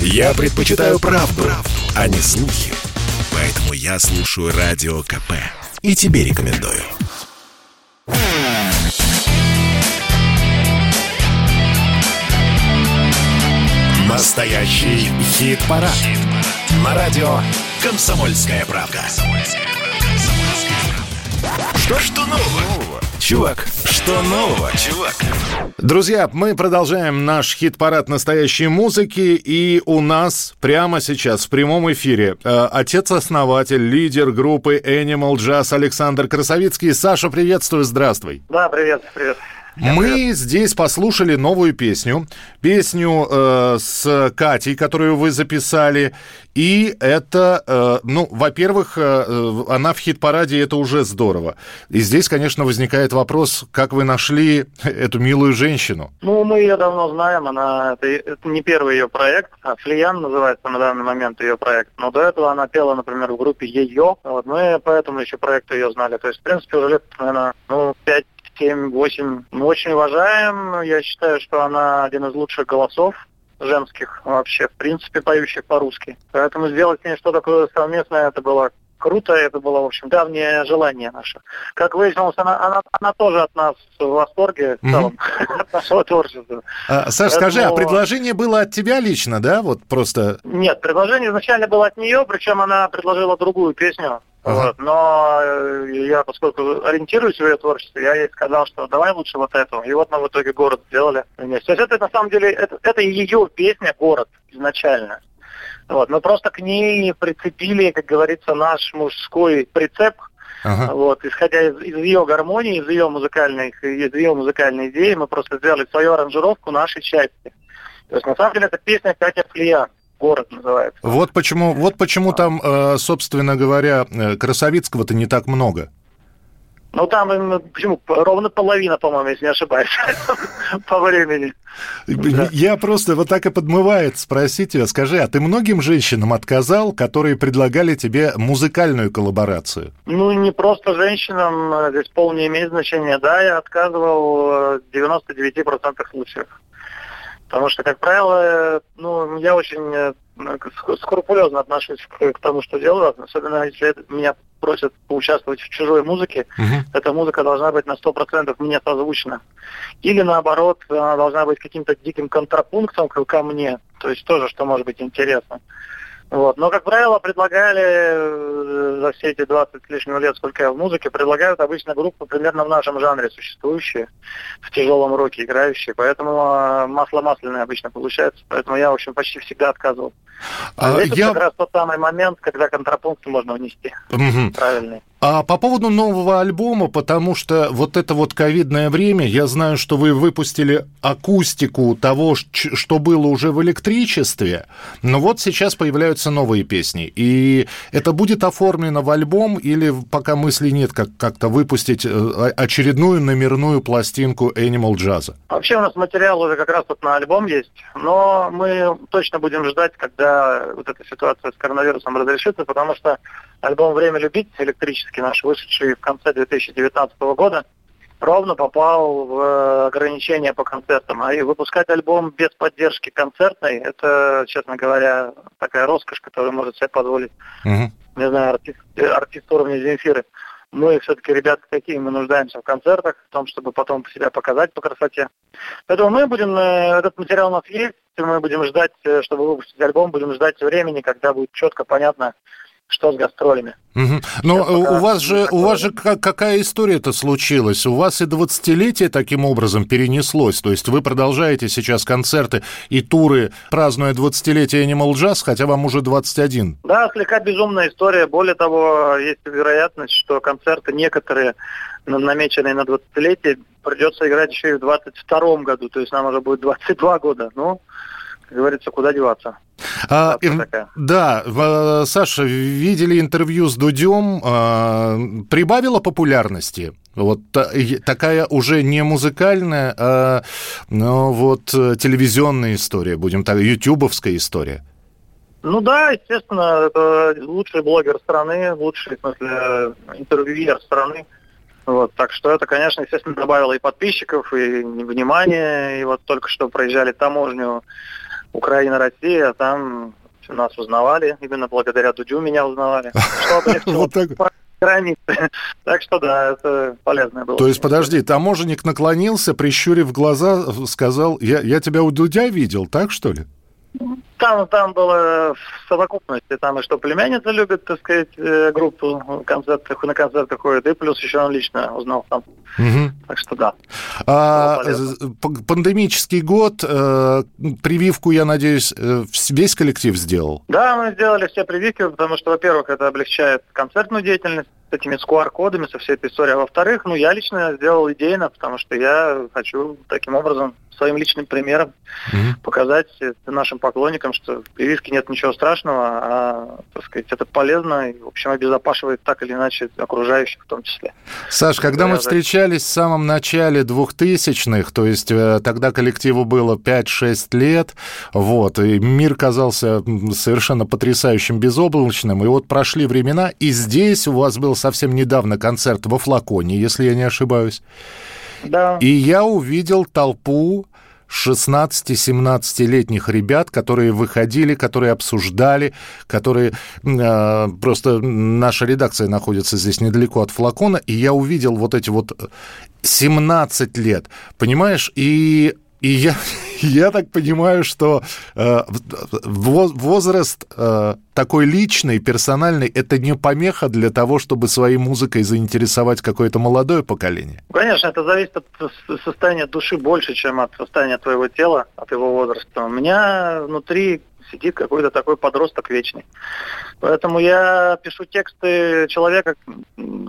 Я предпочитаю правду, правду, а не слухи. Поэтому я слушаю Радио КП. И тебе рекомендую. Настоящий хит-парад. Хит На радио «Комсомольская правда». Что, что нового? Чувак, что нового, чувак? Друзья, мы продолжаем наш хит-парад настоящей музыки, и у нас прямо сейчас в прямом эфире э, отец-основатель, лидер группы Animal Jazz Александр Красовицкий. Саша, приветствую, здравствуй. Да, привет, привет. Мы здесь послушали новую песню, песню э, с Катей, которую вы записали, и это, э, ну, во-первых, э, она в хит-параде, это уже здорово. И здесь, конечно, возникает вопрос, как вы нашли эту милую женщину? Ну, мы ее давно знаем, она это, это не первый ее проект, а Флиян называется на данный момент ее проект. Но до этого она пела, например, в группе Ее, вот мы поэтому еще проект ее знали. То есть, в принципе, уже лет, наверное, ну, пять 7-8. Мы очень уважаем. Я считаю, что она один из лучших голосов женских вообще, в принципе, поющих по-русски. Поэтому сделать с ней что-то такое совместное, это было круто, это было, в общем, давнее желание наше. Как выяснилось, она, она, она тоже от нас в восторге в целом, mm-hmm. от нашего творчества. А, Саш, Поэтому... скажи, а предложение было от тебя лично, да? Вот просто... Нет, предложение изначально было от нее, причем она предложила другую песню. Ага. Вот, но э, я, поскольку ориентируюсь в ее творчестве, я ей сказал, что давай лучше вот эту. И вот мы в итоге город сделали вместе. То есть это на самом деле, это, это ее песня «Город» изначально. Вот, мы просто к ней прицепили, как говорится, наш мужской прицеп, Ага. Вот, исходя из, из ее гармонии, из ее музыкальной, из ее музыкальной идеи, мы просто сделали свою аранжировку нашей части. То есть на самом деле это песня Катя Флия город называется. Вот почему, вот почему там, э, собственно говоря, э, Красовицкого-то не так много. Ну, там, почему, ровно половина, по-моему, если не ошибаюсь, по времени. Я просто вот так и подмывает спросить тебя, скажи, а ты многим женщинам отказал, которые предлагали тебе музыкальную коллаборацию? Ну, не просто женщинам, э, здесь пол не имеет значения, да, я отказывал в 99% случаев. Потому что, как правило, ну, я очень э, скрупулезно отношусь к, к тому, что делаю, особенно если меня просят поучаствовать в чужой музыке, uh-huh. эта музыка должна быть на 100% мне созвучна. Или наоборот, она должна быть каким-то диким контрапунктом ко мне, то есть тоже, что может быть интересно. Вот. Но, как правило, предлагали э, за все эти 20 с лишним лет, сколько я в музыке, предлагают обычно группы примерно в нашем жанре существующие, в тяжелом роке играющие. Поэтому а, масло масляное обычно получается. Поэтому я, в общем, почти всегда отказывал. А, а здесь я... как раз тот самый момент, когда контрапункт можно внести. Угу. Правильный. А по поводу нового альбома, потому что вот это вот ковидное время, я знаю, что вы выпустили акустику того, что было уже в электричестве, но вот сейчас появляются новые песни. И это будет оформлено в альбом или пока мысли нет как- как-то выпустить э, очередную номерную пластинку Animal Jazz? Вообще у нас материал уже как раз вот на альбом есть, но мы точно будем ждать, когда вот эта ситуация с коронавирусом разрешится, потому что альбом «Время любить» электрический наш, вышедший в конце 2019 года, ровно попал в ограничения по концертам. А и выпускать альбом без поддержки концертной, это, честно говоря, такая роскошь, которую может себе позволить, uh-huh. не знаю, артист, артист уровня Земфиры. Мы все-таки ребята такие, мы нуждаемся в концертах, в том, чтобы потом себя показать по красоте. Поэтому мы будем, э, этот материал у нас есть, мы будем ждать, э, чтобы выпустить альбом, будем ждать времени, когда будет четко понятно, что с гастролями. Угу. Но у вас же, у вас же какая история-то случилась? У вас и 20-летие таким образом перенеслось. То есть вы продолжаете сейчас концерты и туры, празднуя 20-летие Animal Jazz, хотя вам уже 21. Да, слегка безумная история. Более того, есть вероятность, что концерты некоторые намеченные на 20-летие придется играть еще и в 22 году. То есть нам уже будет 22 года. Ну, как говорится, куда деваться. А, да, Саша, видели интервью с Дудем, а, прибавила популярности? Вот такая уже не музыкальная, а ну, вот э, телевизионная история, будем так, ютубовская история. Ну да, естественно, это лучший блогер страны, лучший, в смысле, интервьюер страны. Вот, так что это, конечно, естественно, добавило и подписчиков, и внимания. И вот только что проезжали таможню Украина, Россия, там нас узнавали, именно благодаря Дудю меня узнавали. Что облегчило границы. Так что да, это полезное было. То есть, подожди, таможенник наклонился, прищурив глаза, сказал, я, я тебя у Дудя видел, так что ли? Там, там было в совокупности, там и что племянница любит, так сказать, э, группу концертах, на концерты ходит, и плюс еще он лично узнал там. Угу. Так что да. А, пандемический год, э, прививку, я надеюсь, э, весь коллектив сделал? Да, мы сделали все прививки, потому что, во-первых, это облегчает концертную деятельность, с этими QR-кодами, со всей этой историей. А во-вторых, ну, я лично сделал идейно, потому что я хочу таким образом своим личным примером угу. показать нашим поклонникам, что в прививке нет ничего страшного, а, так сказать, это полезно и, в общем, обезопасивает так или иначе окружающих в том числе. Саш, когда мы встречались в самом начале 2000-х, то есть э, тогда коллективу было 5-6 лет, вот, и мир казался совершенно потрясающим, безоблачным, и вот прошли времена, и здесь у вас был совсем недавно концерт во Флаконе, если я не ошибаюсь. Да. И я увидел толпу 16-17-летних ребят, которые выходили, которые обсуждали, которые... Э, просто наша редакция находится здесь недалеко от флакона, и я увидел вот эти вот 17 лет, понимаешь, и и я, я так понимаю, что э, возраст э, такой личный, персональный, это не помеха для того, чтобы своей музыкой заинтересовать какое-то молодое поколение? Конечно, это зависит от состояния души больше, чем от состояния твоего тела, от его возраста. У меня внутри сидит какой-то такой подросток вечный. Поэтому я пишу тексты человека,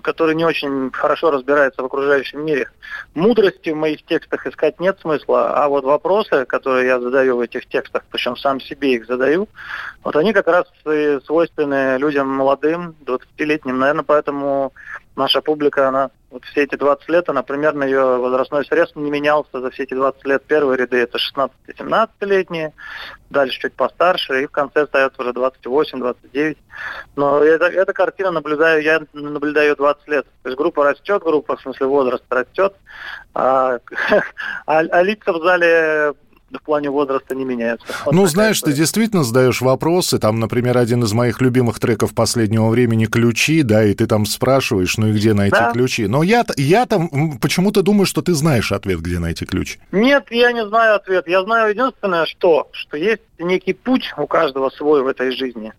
который не очень хорошо разбирается в окружающем мире. Мудрости в моих текстах искать нет смысла, а вот вопросы, которые я задаю в этих текстах, причем сам себе их задаю, вот они как раз свойственны людям молодым, 20-летним, наверное, поэтому наша публика, она вот все эти 20 лет, она примерно ее возрастной срез не менялся за все эти 20 лет. Первые ряды это 16-17-летние, дальше чуть постарше, и в конце остается уже 28-29. Но это, эта картина наблюдаю, я наблюдаю 20 лет. То есть группа растет, группа, в смысле возраст растет, а, а, а лица в зале в плане возраста не меняются. Вот ну, знаешь, история. ты действительно задаешь вопросы. Там, например, один из моих любимых треков последнего времени «Ключи», да, и ты там спрашиваешь, ну и где найти да. ключи. Но я, я там почему-то думаю, что ты знаешь ответ, где найти ключ. Нет, я не знаю ответ. Я знаю единственное, что, что есть некий путь у каждого свой в этой жизни.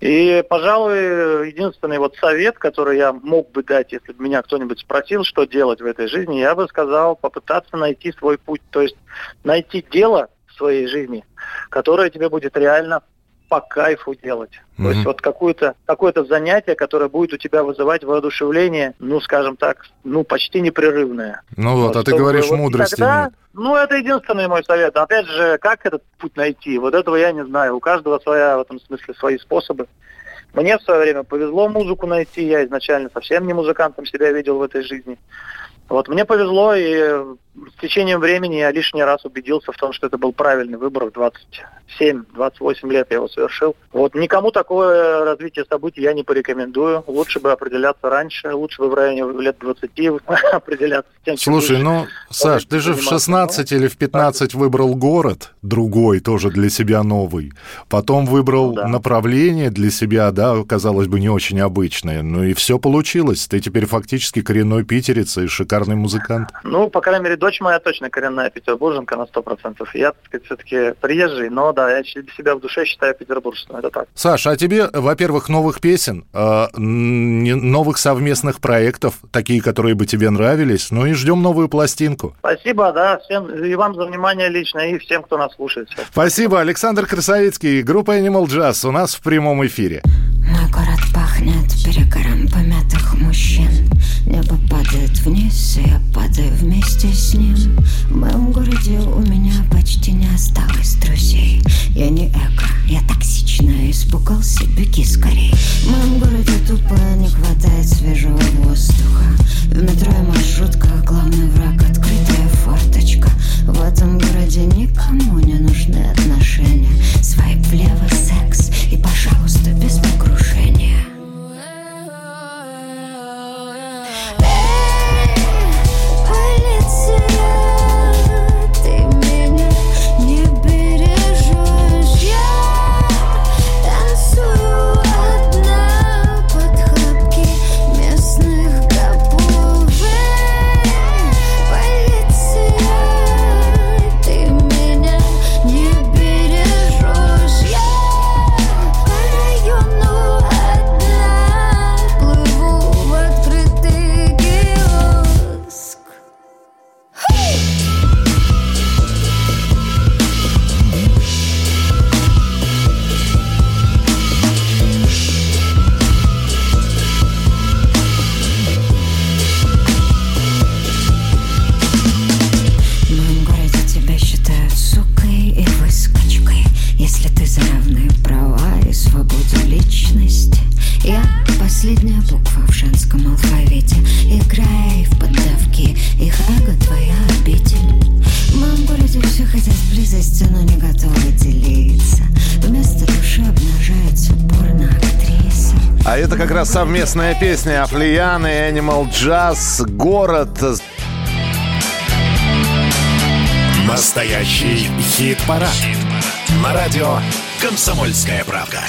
И, пожалуй, единственный вот совет, который я мог бы дать, если бы меня кто-нибудь спросил, что делать в этой жизни, я бы сказал попытаться найти свой путь. То есть найти дело в своей жизни, которое тебе будет реально по кайфу делать. Mm-hmm. То есть вот какое-то какое занятие, которое будет у тебя вызывать воодушевление, ну, скажем так, ну, почти непрерывное. Ну вот, вот а ты говоришь, вот мудрости тогда, нет. Ну, это единственный мой совет. Опять же, как этот путь найти? Вот этого я не знаю. У каждого своя, в этом смысле, свои способы. Мне в свое время повезло музыку найти. Я изначально совсем не музыкантом себя видел в этой жизни. Вот мне повезло, и с течением времени я лишний раз убедился в том, что это был правильный выбор. В 27-28 лет я его совершил. Вот никому такое развитие событий я не порекомендую. Лучше бы определяться раньше, лучше бы в районе лет 20 определяться тем, Слушай, ну, Саш, ты же в 16 или в 15 выбрал город другой, тоже для себя новый. Потом выбрал ну, да. направление для себя, да, казалось бы, не очень обычное. Ну и все получилось. Ты теперь фактически коренной питерец и шикарный музыкант. Ну, по крайней мере, дочь моя точно коренная петербурженка на 100%. Я, так сказать, все-таки приезжий, но да, я себя в душе считаю петербуржцем, это так. Саша, а тебе, во-первых, новых песен, э, новых совместных проектов, такие, которые бы тебе нравились, ну и ждем новую пластинку. Спасибо, да, всем, и вам за внимание лично, и всем, кто нас слушает. Спасибо, Александр Красовицкий, группа Animal Jazz у нас в прямом эфире. Мой город пахнет перегаром помятых мужчин. Небо падает вниз, и я падаю вместе с ним. В моем городе у меня почти не осталось друзей. Я не эко, я токсичная, испугался, беги скорей. В моем городе тупо не хватает свежего воздуха. В метро и маршрутка, главный враг открытая форточка. В этом городе никому не нужны отношения. Свайп влево, близости, но не готовы делиться Вместо души обнажается порно-актриса А это как раз совместная песня Афлияны, Animal Jazz, «Город». Настоящий хит-парад. На радио «Комсомольская правда».